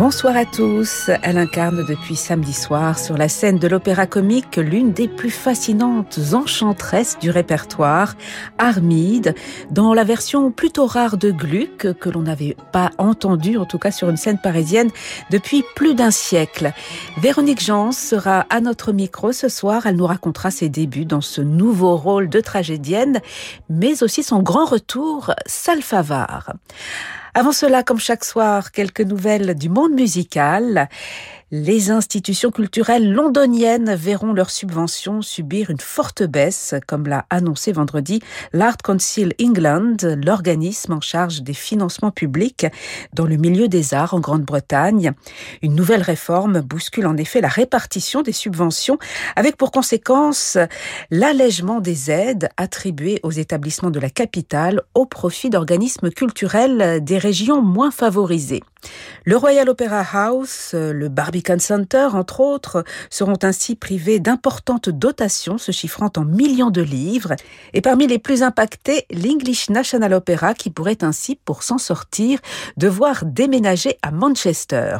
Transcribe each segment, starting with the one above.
Bonsoir à tous. Elle incarne depuis samedi soir sur la scène de l'opéra comique l'une des plus fascinantes enchantresses du répertoire, Armide, dans la version plutôt rare de Gluck que l'on n'avait pas entendue, en tout cas sur une scène parisienne, depuis plus d'un siècle. Véronique Jans sera à notre micro ce soir. Elle nous racontera ses débuts dans ce nouveau rôle de tragédienne, mais aussi son grand retour, Salfavar. Avant cela, comme chaque soir, quelques nouvelles du monde musical. Les institutions culturelles londoniennes verront leurs subventions subir une forte baisse, comme l'a annoncé vendredi l'Art Council England, l'organisme en charge des financements publics dans le milieu des arts en Grande-Bretagne. Une nouvelle réforme bouscule en effet la répartition des subventions, avec pour conséquence l'allègement des aides attribuées aux établissements de la capitale au profit d'organismes culturels des régions moins favorisées. Le Royal Opera House, le Barbican Center, entre autres, seront ainsi privés d'importantes dotations se chiffrant en millions de livres. Et parmi les plus impactés, l'English National Opera qui pourrait ainsi, pour s'en sortir, devoir déménager à Manchester.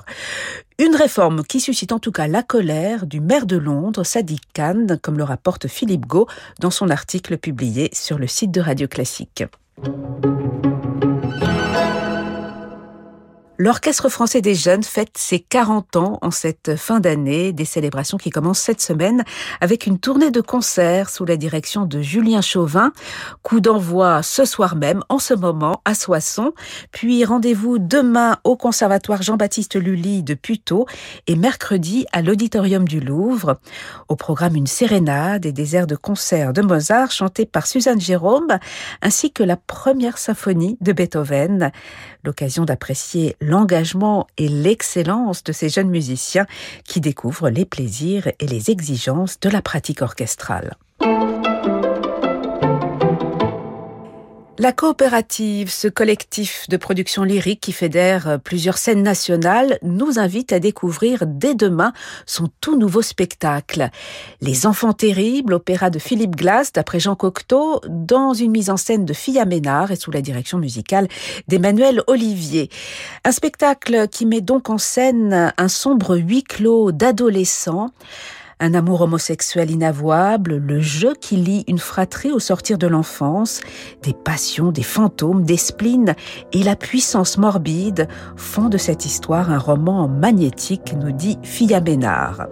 Une réforme qui suscite en tout cas la colère du maire de Londres, Sadiq Khan, comme le rapporte Philippe Gau dans son article publié sur le site de Radio Classique. L'Orchestre français des jeunes fête ses 40 ans en cette fin d'année, des célébrations qui commencent cette semaine avec une tournée de concerts sous la direction de Julien Chauvin. Coup d'envoi ce soir même, en ce moment, à Soissons. Puis rendez-vous demain au Conservatoire Jean-Baptiste Lully de Puteaux et mercredi à l'Auditorium du Louvre. Au programme une sérénade et des airs de concert de Mozart chantés par Suzanne Jérôme ainsi que la première symphonie de Beethoven. L'occasion d'apprécier l'engagement et l'excellence de ces jeunes musiciens qui découvrent les plaisirs et les exigences de la pratique orchestrale. La coopérative, ce collectif de production lyrique qui fédère plusieurs scènes nationales, nous invite à découvrir dès demain son tout nouveau spectacle. Les Enfants Terribles, opéra de Philippe Glass d'après Jean Cocteau, dans une mise en scène de Fia Ménard et sous la direction musicale d'Emmanuel Olivier. Un spectacle qui met donc en scène un sombre huis clos d'adolescents un amour homosexuel inavouable, le jeu qui lie une fratrie au sortir de l'enfance, des passions, des fantômes, des spleens et la puissance morbide font de cette histoire un roman magnétique, nous dit Fia Bénard.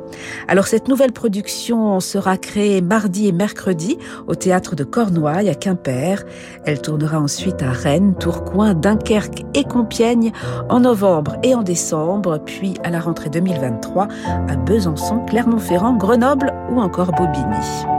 Alors cette nouvelle production sera créée mardi et mercredi au théâtre de Cornouailles à Quimper. Elle tournera ensuite à Rennes, Tourcoing, Dunkerque et Compiègne en novembre et en décembre, puis à la rentrée 2023 à Besançon, Clermont-Ferrand, Grenoble ou encore Bobigny.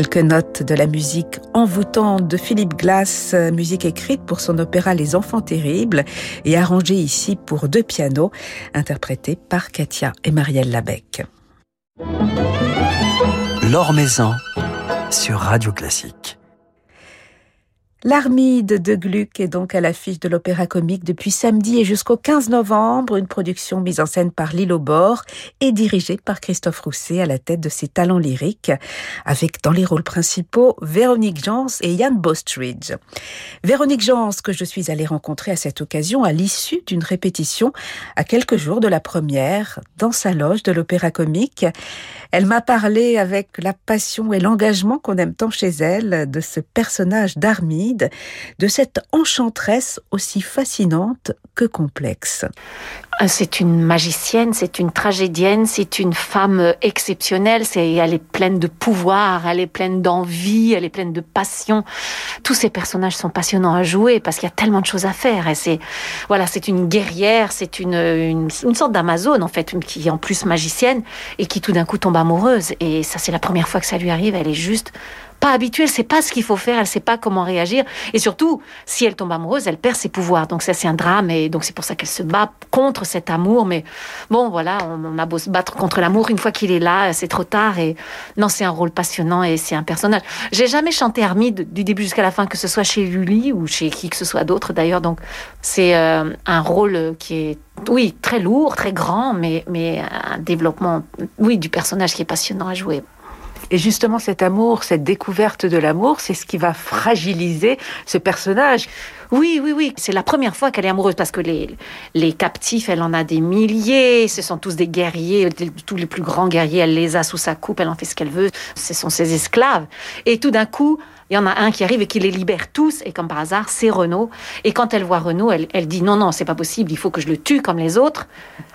Quelques notes de la musique envoûtante de Philippe Glass, musique écrite pour son opéra Les Enfants Terribles et arrangée ici pour deux pianos, interprétée par Katia et Marielle Labec. L'Or Maison sur Radio Classique. L'Armide de Gluck est donc à l'affiche de l'Opéra Comique depuis samedi et jusqu'au 15 novembre, une production mise en scène par Lilo Bord et dirigée par Christophe Rousset à la tête de ses talents lyriques, avec dans les rôles principaux Véronique Jans et Yann Bostridge. Véronique Jans, que je suis allée rencontrer à cette occasion à l'issue d'une répétition à quelques jours de la première dans sa loge de l'Opéra Comique. Elle m'a parlé avec la passion et l'engagement qu'on aime tant chez elle de ce personnage d'Armide, de cette enchanteresse aussi fascinante que complexe. Euh, c'est une magicienne, c'est une tragédienne, c'est une femme exceptionnelle. Elle est pleine de pouvoir, elle est pleine d'envie, elle est pleine de passion. Tous ces personnages sont passionnants à jouer parce qu'il y a tellement de choses à faire. C'est, voilà, c'est une guerrière, c'est une, une, une sorte d'amazone en fait, qui est en plus magicienne et qui tout d'un coup tombe amoureuse. Et ça, c'est la première fois que ça lui arrive. Elle est juste pas habituée, elle sait pas ce qu'il faut faire, elle sait pas comment réagir. Et surtout, si elle tombe amoureuse, elle perd ses pouvoirs. Donc ça, c'est un drame. Et donc c'est pour ça qu'elle se bat contre cet amour. Mais bon, voilà, on, a beau se battre contre l'amour, une fois qu'il est là, c'est trop tard. Et non, c'est un rôle passionnant et c'est un personnage. J'ai jamais chanté Armide du début jusqu'à la fin, que ce soit chez Lully ou chez qui que ce soit d'autre d'ailleurs. Donc c'est euh, un rôle qui est oui, très lourd, très grand, mais, mais un développement, oui, du personnage qui est passionnant à jouer. Et justement, cet amour, cette découverte de l'amour, c'est ce qui va fragiliser ce personnage. Oui, oui, oui. C'est la première fois qu'elle est amoureuse parce que les, les captifs, elle en a des milliers. Ce sont tous des guerriers, tous les plus grands guerriers. Elle les a sous sa coupe, elle en fait ce qu'elle veut. Ce sont ses esclaves. Et tout d'un coup, il y en a un qui arrive et qui les libère tous, et comme par hasard, c'est Renaud. Et quand elle voit Renaud, elle, elle dit non, non, c'est pas possible, il faut que je le tue comme les autres.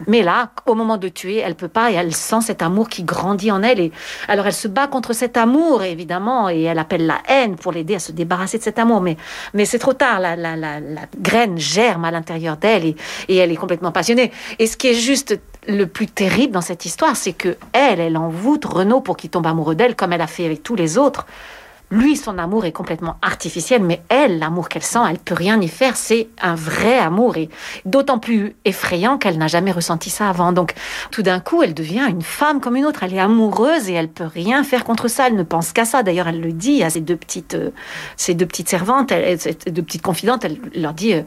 Mais là, au moment de tuer, elle peut pas, et elle sent cet amour qui grandit en elle. Et alors elle se bat contre cet amour, évidemment, et elle appelle la haine pour l'aider à se débarrasser de cet amour. Mais, mais c'est trop tard, la, la, la, la, graine germe à l'intérieur d'elle, et, et elle est complètement passionnée. Et ce qui est juste le plus terrible dans cette histoire, c'est que elle, elle envoûte Renaud pour qu'il tombe amoureux d'elle, comme elle a fait avec tous les autres. Lui, son amour est complètement artificiel, mais elle, l'amour qu'elle sent, elle peut rien y faire. C'est un vrai amour et d'autant plus effrayant qu'elle n'a jamais ressenti ça avant. Donc, tout d'un coup, elle devient une femme comme une autre. Elle est amoureuse et elle peut rien faire contre ça. Elle ne pense qu'à ça. D'ailleurs, elle le dit à ses deux petites, euh, ses deux petites servantes, elle, ses deux petites confidentes. Elle leur dit. Euh,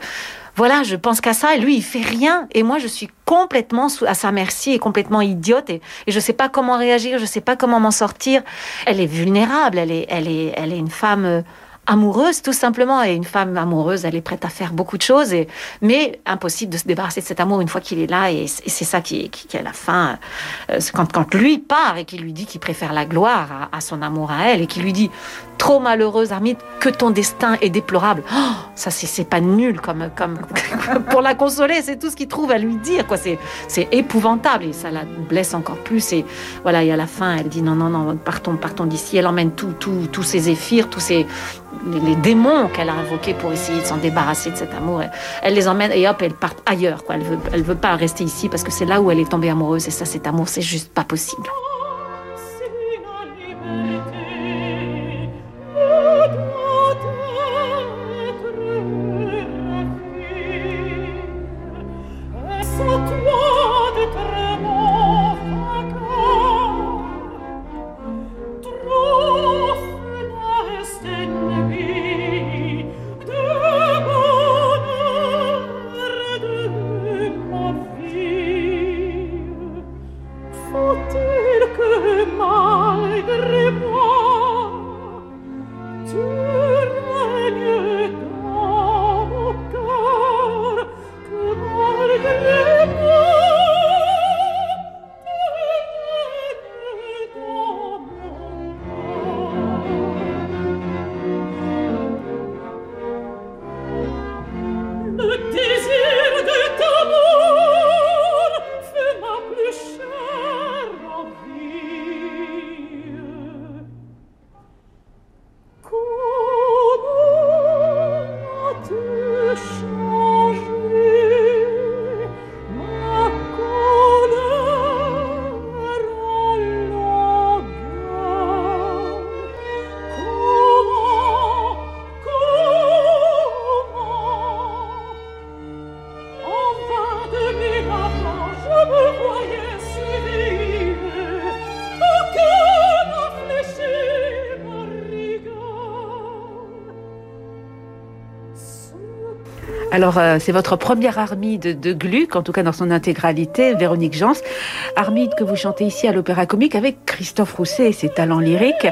voilà, je pense qu'à ça, et lui, il fait rien, et moi, je suis complètement à sa merci et complètement idiote, et, et je sais pas comment réagir, je sais pas comment m'en sortir. Elle est vulnérable, elle est, elle est, elle est une femme euh, amoureuse tout simplement. Et une femme amoureuse elle est prête à faire beaucoup de choses. Et, mais impossible de se débarrasser de cet amour une fois qu'il est là. Et, c'est ça qui, qui, qui, à la fin euh, quand, quand lui part et qu'il lui dit qu'il préfère la gloire à, à, son amour à elle et qu'il lui dit trop malheureuse Armide que ton destin est déplorable oh, ça c'est pas nul comme, comme pour la consoler c'est tout ce qu'il trouve à lui dire quoi c'est épouvantable et ça la blesse encore plus et voilà et à la fin elle dit non non non partons partons d'ici elle emmène tous tout, tous ses zéphyrs tous ces les, les démons qu'elle a invoqués pour essayer de s'en débarrasser de cet amour. Elle, elle, les emmène et hop, elle part ailleurs. Quoi. Elle veut, elle veut pas rester ici parce que c'est là où elle est tombée amoureuse. Et ça, cet amour, c'est juste pas possible. Alors, euh, c'est votre première Armide de Gluck, en tout cas dans son intégralité, Véronique Jans. Armide que vous chantez ici à l'Opéra Comique avec Christophe Rousset et ses talents lyriques.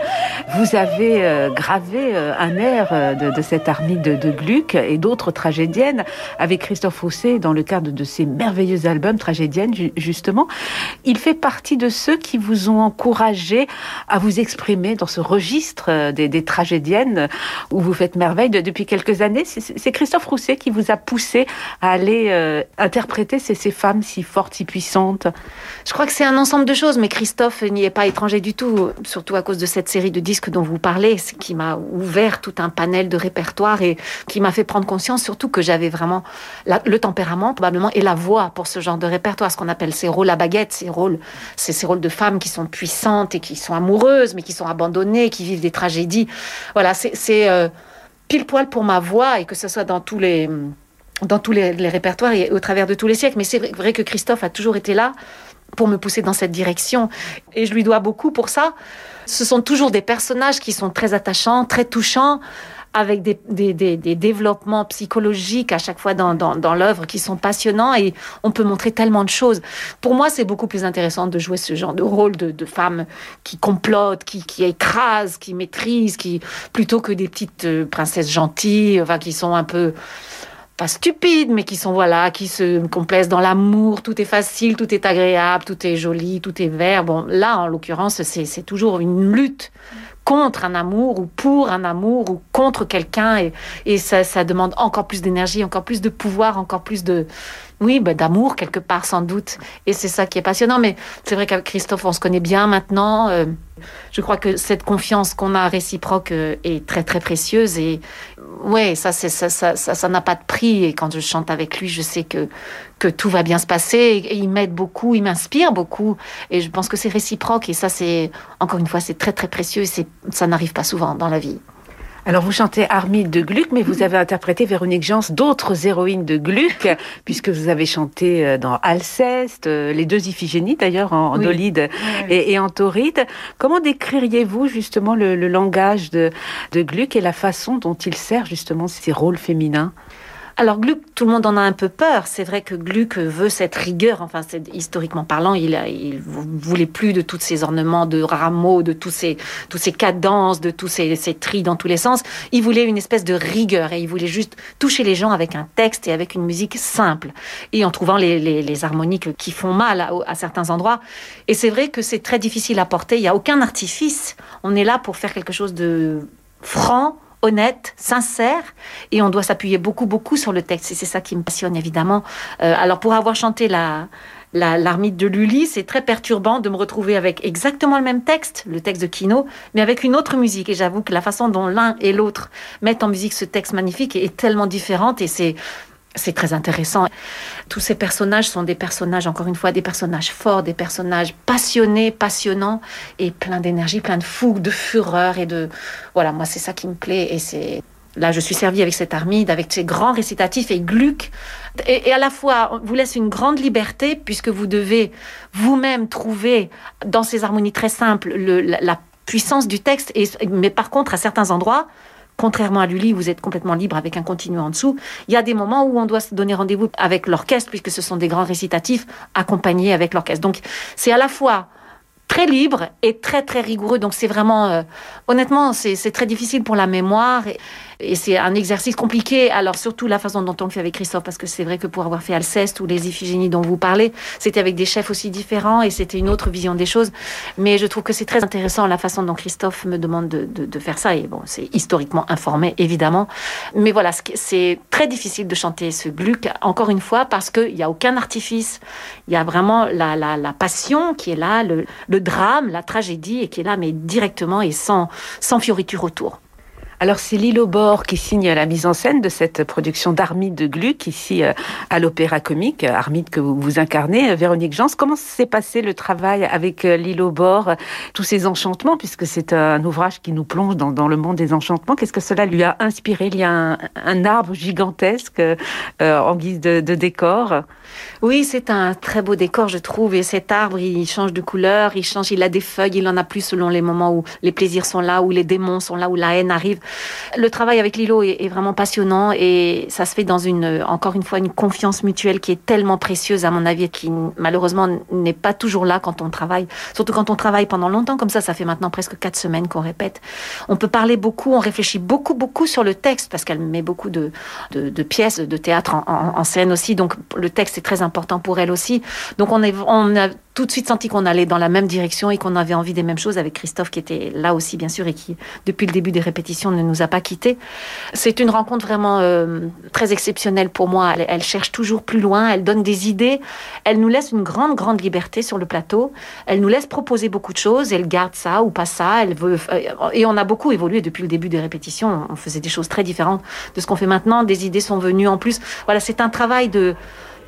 Vous avez euh, gravé euh, un air de, cette Armide de, Gluck et d'autres tragédiennes avec Christophe Rousset dans le cadre de ses merveilleux albums tragédiennes, justement. Il fait partie de ceux qui vous ont encouragé à vous exprimer dans ce registre des, des tragédiennes où vous faites merveille depuis quelques années. C'est Christophe Rousset qui vous a poussé à aller euh, interpréter ces, ces, femmes si fortes, si puissantes Je crois que c'est un ensemble de choses, mais Christophe n'y est pas étranger du tout, surtout à cause de cette série de disques dont vous parlez, qui m'a ouvert tout un panel de répertoire et qui m'a fait prendre conscience surtout que j'avais vraiment le tempérament probablement et la voix pour ce genre de répertoire, ce qu'on appelle ces rôles à baguette, ces rôles, ces rôles de femmes qui sont puissantes et qui sont amoureuses, mais qui sont abandonnées, qui vivent des tragédies. Voilà, c'est euh, pile poil pour ma voix et que ce soit dans tous les dans tous les, les, répertoires et au travers de tous les siècles. Mais c'est vrai que Christophe a toujours été là pour me pousser dans cette direction. Et je lui dois beaucoup pour ça. Ce sont toujours des personnages qui sont très attachants, très touchants, avec des, développements psychologiques à chaque fois dans l'œuvre qui sont passionnants et on peut montrer tellement de choses. Pour moi, c'est beaucoup plus intéressant de jouer ce genre de rôle de, de femme qui complote, qui, qui écrase, qui maîtrise, qui, plutôt que des petites euh, princesses gentilles, enfin, qui sont un peu pas stupides, mais qui sont voilà, qui se complaisent dans l'amour. Tout est facile, tout est agréable, tout est joli, tout est vert. Bon, là, en l'occurrence, c'est toujours une lutte contre un amour ou pour un amour ou contre quelqu'un et, ça demande encore plus d'énergie, encore plus de pouvoir, encore plus de, oui, bah, d'amour quelque part sans doute. Et c'est ça qui est passionnant. Mais c'est vrai qu'avec Christophe, on se connaît bien maintenant. Euh, je crois que cette confiance qu'on a réciproque euh, est très très précieuse. Et ouais, ça ça ça ça n'a pas de prix. Et quand je chante avec lui, je sais que que tout va bien se passer. Et il m'aide beaucoup, il m'inspire beaucoup. Et je pense que c'est réciproque. Et ça c'est encore une fois c'est très très précieux. Et ça n'arrive pas souvent dans la vie. Alors vous chantez Armide de Gluck, mais vous avez interprété Véronique Jans d'autres héroïnes de Gluck, puisque vous avez chanté euh, dans Alceste, euh, les deux Iphigénies d'ailleurs, en, oui. Olide et, et, en Tauride. Comment décririez-vous justement le, le langage de, de Gluck et la façon dont il sert justement ces rôles féminins? Alors Gluck, tout le monde en a un peu peur. C'est vrai que Gluck veut cette rigueur. Enfin, historiquement parlant, il, il voulait plus de tous ces ornements de rameaux, de tous ces, tous ces cadences, de tous ces, ces tris dans tous les sens. Il voulait une espèce de rigueur et il voulait juste toucher les gens avec un texte et avec une musique simple et en trouvant les, les, les harmoniques qui font mal à, à certains endroits. Et c'est vrai que c'est très difficile à porter. Il n'y a aucun artifice. On est là pour faire quelque chose de franc, honnête, sincère, et on doit s'appuyer beaucoup, beaucoup sur le texte. Et c'est ça qui me passionne, évidemment. Euh, alors, pour avoir chanté la, la l'armide de Lully, c'est très perturbant de me retrouver avec exactement le même texte, le texte de Kino, mais avec une autre musique. Et j'avoue que la façon dont l'un et l'autre mettent en musique ce texte magnifique est tellement différente, et c'est c'est très intéressant. Tous ces personnages sont des personnages, encore une fois, des personnages forts, des personnages passionnés, passionnants et plein d'énergie, plein de fougue, de fureur et de... Voilà, moi, c'est ça qui me plaît et c'est... Là, je suis servie avec cette armide, avec ces grands récitatifs et Gluck. Et, à la fois, on vous laisse une grande liberté puisque vous devez vous-même trouver dans ces harmonies très simples le, la, puissance du texte. Mais par contre, à certains endroits, Contrairement à Lully, vous êtes complètement libre avec un continu en dessous. Il y a des moments où on doit se donner rendez-vous avec l'orchestre, puisque ce sont des grands récitatifs accompagnés avec l'orchestre. Donc, c'est à la fois très libre et très, très rigoureux. Donc, c'est vraiment, euh, honnêtement, c'est très difficile pour la mémoire. Et, et c'est un exercice compliqué. Alors, surtout la façon dont on le fait avec Christophe, parce que c'est vrai que pour avoir fait Alceste ou les Iphigénies dont vous parlez, c'était avec des chefs aussi différents et c'était une autre vision des choses. Mais je trouve que c'est très intéressant la façon dont Christophe me demande de, faire ça. Et bon, c'est historiquement informé, évidemment. Mais voilà, c'est très difficile de chanter ce Gluck, encore une fois, parce qu'il n'y a aucun artifice. Il y a vraiment la, la, la passion qui est là, le, le drame, la tragédie, et qui est là, mais directement et sans, sans fioriture autour. Alors c'est Lilo Bord qui signe la mise en scène de cette production d'Armide de Gluck ici euh, à l'Opéra Comique, Armide que vous, incarnez, Véronique Jans. Comment s'est passé le travail avec euh, Lilo Bord, tous ces enchantements, puisque c'est un ouvrage qui nous plonge dans, le monde des enchantements? Qu'est-ce que cela lui a inspiré? Il y a un, un arbre gigantesque euh, en guise de, de décor. Oui, c'est un très beau décor, je trouve. Et cet arbre, il change de couleur, il change, il a des feuilles, il en a plus selon les moments où les plaisirs sont là, où les démons sont là, où la haine arrive. Le travail avec Lilo est, vraiment passionnant et ça se fait dans une, encore une fois, une confiance mutuelle qui est tellement précieuse à mon avis et qui malheureusement n'est pas toujours là quand on travaille. Surtout quand on travaille pendant longtemps comme ça, ça fait maintenant presque quatre semaines qu'on répète. On peut parler beaucoup, on réfléchit beaucoup, beaucoup sur le texte parce qu'elle met beaucoup de, pièces de théâtre en, scène aussi. Donc le texte est très important pour elle aussi. Donc on, on a tout de suite senti qu'on allait dans la même direction et qu'on avait envie des mêmes choses avec Christophe qui était là aussi bien sûr et qui depuis le début des répétitions ne nous a pas quittés. C'est une rencontre vraiment euh, très exceptionnelle pour moi. Elle, cherche toujours plus loin, elle donne des idées, elle nous laisse une grande grande liberté sur le plateau, elle nous laisse proposer beaucoup de choses, elle garde ça ou pas ça, elle veut euh, et on a beaucoup évolué depuis le début des répétitions. On faisait des choses très différentes de ce qu'on fait maintenant. Des idées sont venues en plus. Voilà, c'est un travail de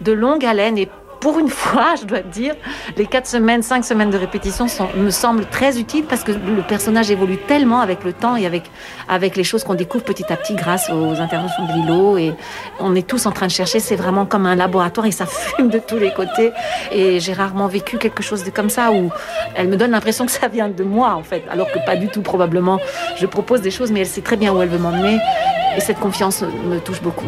de longue haleine et pour une fois, je dois te dire, les quatre semaines, cinq semaines de répétition me semblent très utiles parce que le personnage évolue tellement avec le temps et avec, avec les choses qu'on découvre petit à petit grâce aux interventions de Lilo. Et on est tous en train de chercher. C'est vraiment comme un laboratoire et ça fume de tous les côtés. Et j'ai rarement vécu quelque chose de comme ça où elle me donne l'impression que ça vient de moi, en fait. Alors que pas du tout, probablement. Je propose des choses, mais elle sait très bien où elle veut m'emmener. Et cette confiance me touche beaucoup.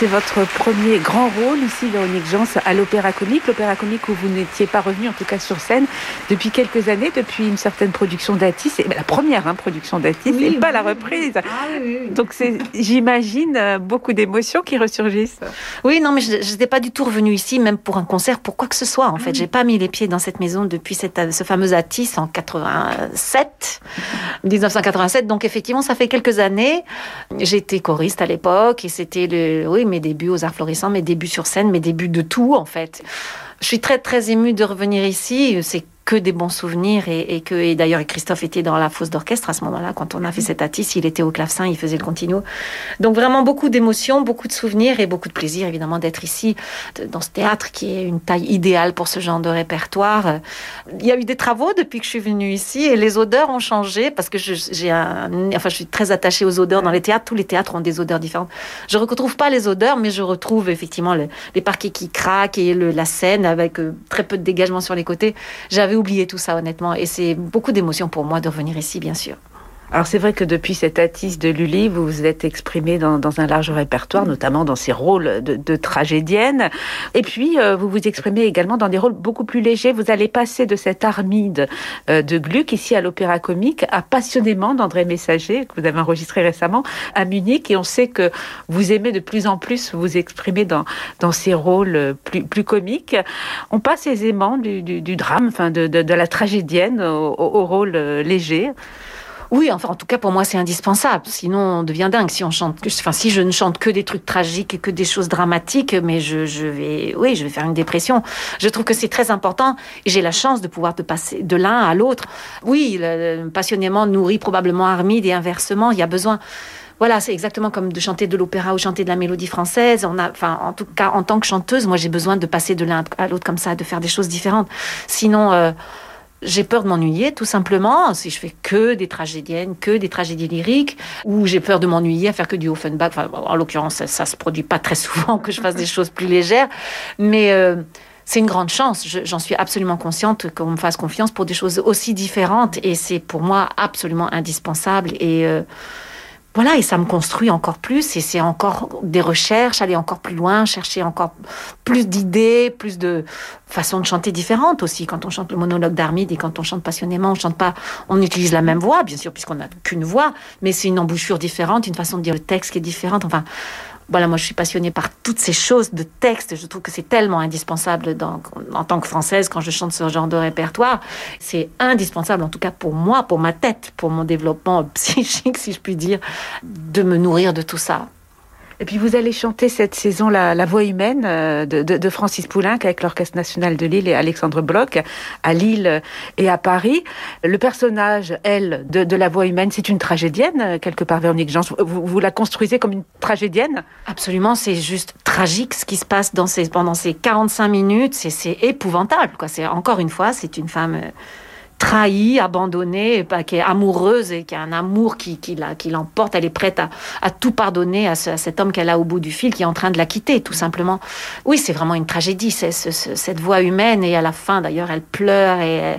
C'est votre premier grand rôle ici, Véronique Jans, à l'Opéra Comique. L'Opéra Comique où vous n'étiez pas revenu, en tout cas sur scène, depuis quelques années, depuis une certaine production d'Atis, et la première hein, production d'Atis, et pas la reprise. Ah, Donc c'est, j'imagine, euh, beaucoup d'émotions qui ressurgissent. Oui, non, mais je n'étais pas du tout revenue ici, même pour un concert, pour quoi que ce soit. En fait, ah. j'ai pas mis les pieds dans cette maison depuis cette, ce fameux Atis en 87, 1987. Donc effectivement, ça fait quelques années. J'étais choriste à l'époque et c'était le oui, mes débuts aux arts florissants, mes débuts sur scène, mes débuts de tout, en fait. Je suis très, très émue de revenir ici. C'est que des bons souvenirs et, que et d'ailleurs Christophe était dans la fosse d'orchestre à ce moment-là quand on a fait cette attisse il était au clavecin il faisait le continuo donc vraiment beaucoup d'émotions beaucoup de souvenirs et beaucoup de plaisir évidemment d'être ici dans ce théâtre qui est une taille idéale pour ce genre de répertoire. Il y a eu des travaux depuis que je suis venue ici et les odeurs ont changé parce que j'ai un enfin je suis très attachée aux odeurs dans les théâtres. Tous les théâtres ont des odeurs différentes. Je retrouve pas les odeurs mais je retrouve effectivement les parquets qui craquent et le, la scène avec euh, très peu de dégagement sur les côtés. J'avais oublié tout ça, honnêtement. Et c'est beaucoup d'émotion pour moi de revenir ici, bien sûr. Alors c'est vrai que depuis cette attise de Lully, vous vous êtes exprimée dans, un large répertoire, notamment dans ses rôles de, tragédienne. Et puis euh, vous vous exprimez également dans des rôles beaucoup plus légers. Vous allez passer de cette Armide euh, de Gluck ici à l'Opéra Comique à Passionnément d'André Messager que vous avez enregistré récemment à Munich. Et on sait que vous aimez de plus en plus vous exprimer dans dans ces rôles plus plus comiques. On passe aisément du, du, drame, enfin de, de, la tragédienne au, au rôle euh, léger. Oui, enfin, en tout cas, pour moi, c'est indispensable. Sinon, on devient dingue si on chante. Enfin, si je ne chante que des trucs tragiques et que des choses dramatiques, mais je, je vais, oui, je vais faire une dépression. Je trouve que c'est très important et j'ai la chance de pouvoir te passer de l'un à l'autre. Oui, passionnément nourri probablement Armide et inversement, il y a besoin voilà, c'est exactement comme de chanter de l'opéra ou chanter de la mélodie française. On a, enfin, en tout cas, en tant que chanteuse, moi, j'ai besoin de passer de l'un à l'autre comme ça, de faire des choses différentes. Sinon, euh, j'ai peur de m'ennuyer, tout simplement, si je fais que des tragédiennes, que des tragédies lyriques, ou j'ai peur de m'ennuyer à faire que du Offenbach. Enfin, en l'occurrence, ça, ça, se produit pas très souvent que je fasse des choses plus légères, mais euh, c'est une grande chance. J'en suis absolument consciente qu'on me fasse confiance pour des choses aussi différentes, et c'est pour moi absolument indispensable. Et euh, voilà, et ça me construit encore plus, et c'est encore des recherches, aller encore plus loin, chercher encore plus d'idées, plus de façons de chanter différentes aussi. Quand on chante le monologue d'Armide et quand on chante passionnément, on chante pas, on utilise la même voix, bien sûr, puisqu'on n'a qu'une voix, mais c'est une embouchure différente, une façon de dire le texte qui est différente. Enfin, voilà, moi je suis passionnée par toutes ces choses de texte. Je trouve que c'est tellement indispensable en tant que française quand je chante ce genre de répertoire. C'est indispensable, en tout cas pour moi, pour ma tête, pour mon développement psychique, si je puis dire, de me nourrir de tout ça. Et puis vous allez chanter cette saison La, Voix humaine euh, de, Francis Poulenc avec l'Orchestre national de Lille et Alexandre Bloch à Lille et à Paris. Le personnage, elle, de, La Voix humaine, c'est une tragédienne, euh, quelque part, Véronique Jean. Vous, la construisez comme une tragédienne? Absolument, c'est juste tragique ce qui se passe dans ces, pendant ces 45 minutes. C'est épouvantable. Quoi. Encore une fois, c'est une femme euh, trahie, abandonnée, qui est amoureuse et qui a un amour qui, qui, l'emporte. Elle est prête à, tout pardonner à, cet homme qu'elle a au bout du fil qui est en train de la quitter, tout simplement. Oui, c'est vraiment une tragédie, c'est, cette voix humaine. Et à la fin, d'ailleurs, elle pleure et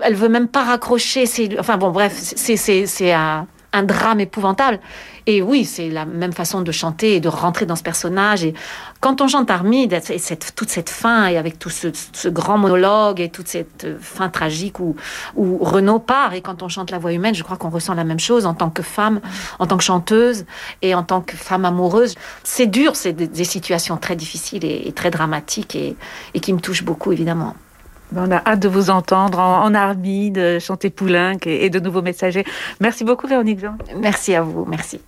elle, veut même pas raccrocher. enfin bon, bref, c'est, c'est un un drame épouvantable. Et oui, c'est la même façon de chanter et de rentrer dans ce personnage. Et quand on chante Armide, et toute cette fin, et avec tout ce, grand monologue et toute cette fin tragique où, où Renaud part, et quand on chante La Voix humaine, je crois qu'on ressent la même chose en tant que femme, en tant que chanteuse et en tant que femme amoureuse. C'est dur, c'est des, situations très difficiles et, très dramatiques et qui me touchent beaucoup, évidemment. On a hâte de vous entendre en, armée, de chanter Poulenc et, de nouveaux messagers. Merci beaucoup, Véronique Jean. Merci à vous. Merci.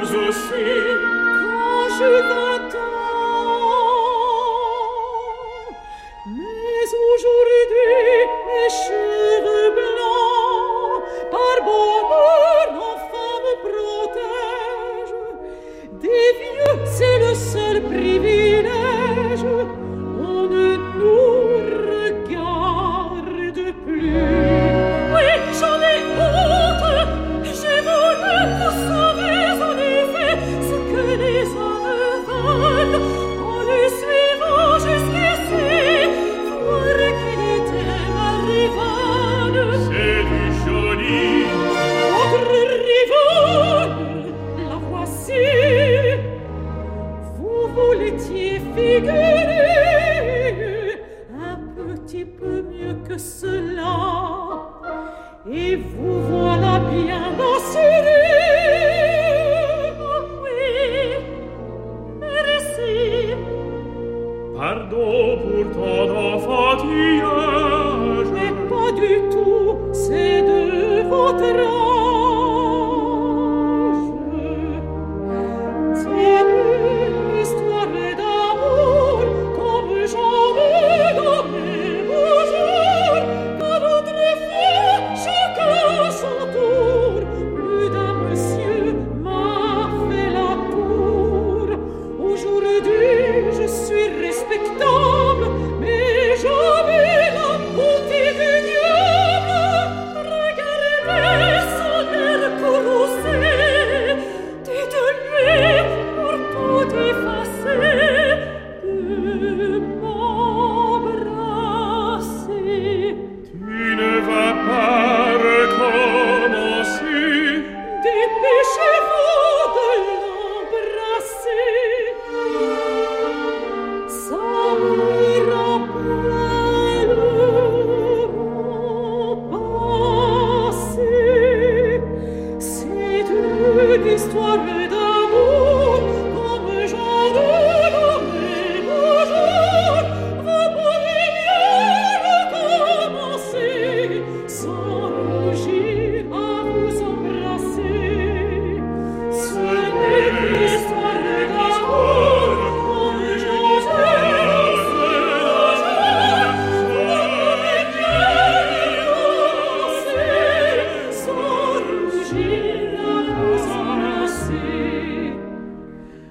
À vous aussi. E vous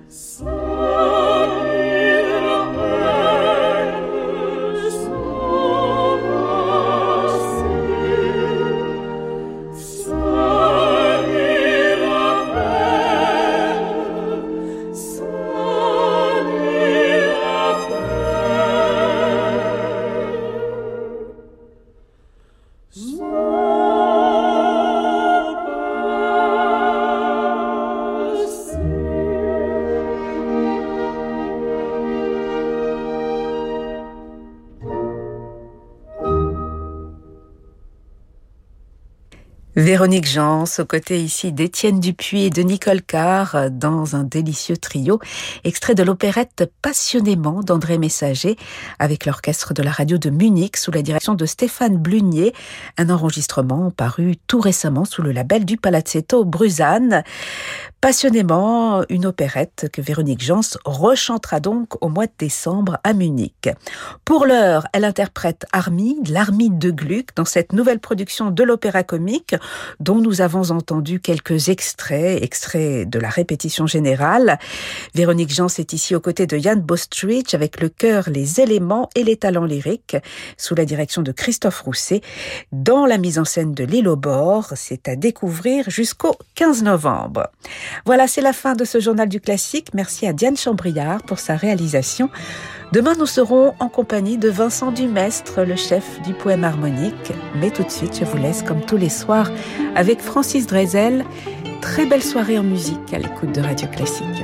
Sleep. Véronique Jans, aux côtés ici d'Étienne Dupuis et de Nicole Carr, dans un délicieux trio, extrait de l'opérette Passionnément d'André Messager, avec l'orchestre de la radio de Munich, sous la direction de Stéphane Blunier, un enregistrement paru tout récemment sous le label du Palazzetto Bruzane. Passionnément, une opérette que Véronique Jans rechantera donc au mois de décembre à Munich. Pour l'heure, elle interprète Armide, l'Armide de Gluck, dans cette nouvelle production de l'opéra comique, dont nous avons entendu quelques extraits, extraits de la répétition générale. Véronique Jans est ici aux côtés de Jan Bostrich avec le chœur, les éléments et les talents lyriques, sous la direction de Christophe Rousset, dans la mise en scène de L'île au bord. C'est à découvrir jusqu'au 15 novembre. Voilà, c'est la fin de ce journal du classique. Merci à Diane Chambriard pour sa réalisation. Demain, nous serons en compagnie de Vincent Dumestre, le chef du poème harmonique. Mais tout de suite, je vous laisse comme tous les soirs avec Francis Drezel. Très belle soirée en musique à l'écoute de Radio Classique.